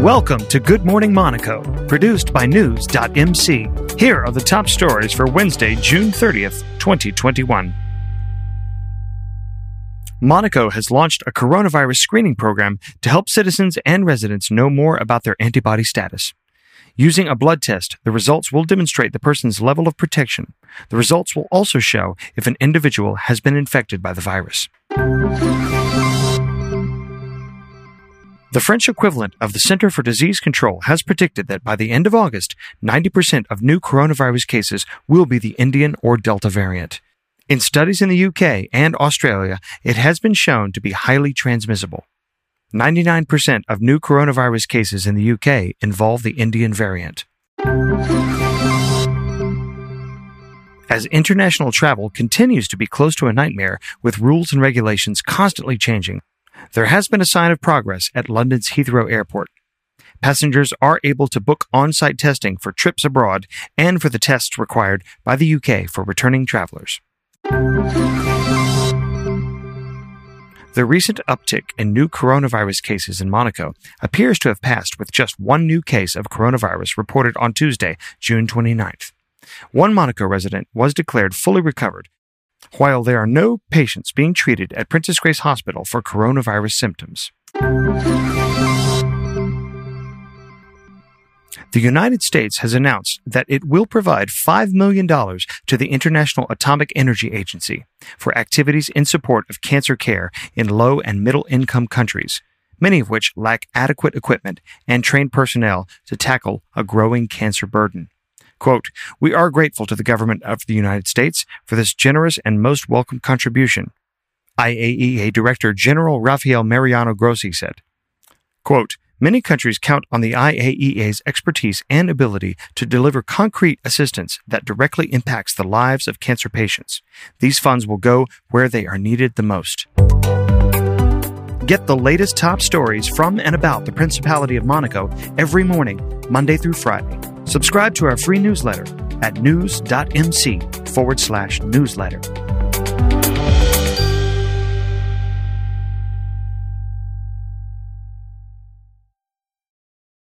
Welcome to Good Morning Monaco, produced by News.mc. Here are the top stories for Wednesday, June 30th, 2021. Monaco has launched a coronavirus screening program to help citizens and residents know more about their antibody status. Using a blood test, the results will demonstrate the person's level of protection. The results will also show if an individual has been infected by the virus. The French equivalent of the Center for Disease Control has predicted that by the end of August, 90% of new coronavirus cases will be the Indian or Delta variant. In studies in the UK and Australia, it has been shown to be highly transmissible. 99% of new coronavirus cases in the UK involve the Indian variant. As international travel continues to be close to a nightmare with rules and regulations constantly changing, there has been a sign of progress at London's Heathrow Airport. Passengers are able to book on site testing for trips abroad and for the tests required by the UK for returning travelers. The recent uptick in new coronavirus cases in Monaco appears to have passed with just one new case of coronavirus reported on Tuesday, June 29th. One Monaco resident was declared fully recovered while there are no patients being treated at Princess Grace Hospital for coronavirus symptoms. The United States has announced that it will provide $5 million to the International Atomic Energy Agency for activities in support of cancer care in low and middle income countries, many of which lack adequate equipment and trained personnel to tackle a growing cancer burden. Quote, We are grateful to the government of the United States for this generous and most welcome contribution. IAEA Director General Rafael Mariano Grossi said, quote, Many countries count on the IAEA's expertise and ability to deliver concrete assistance that directly impacts the lives of cancer patients. These funds will go where they are needed the most. Get the latest top stories from and about the Principality of Monaco every morning, Monday through Friday. Subscribe to our free newsletter at news.mc forward slash newsletter.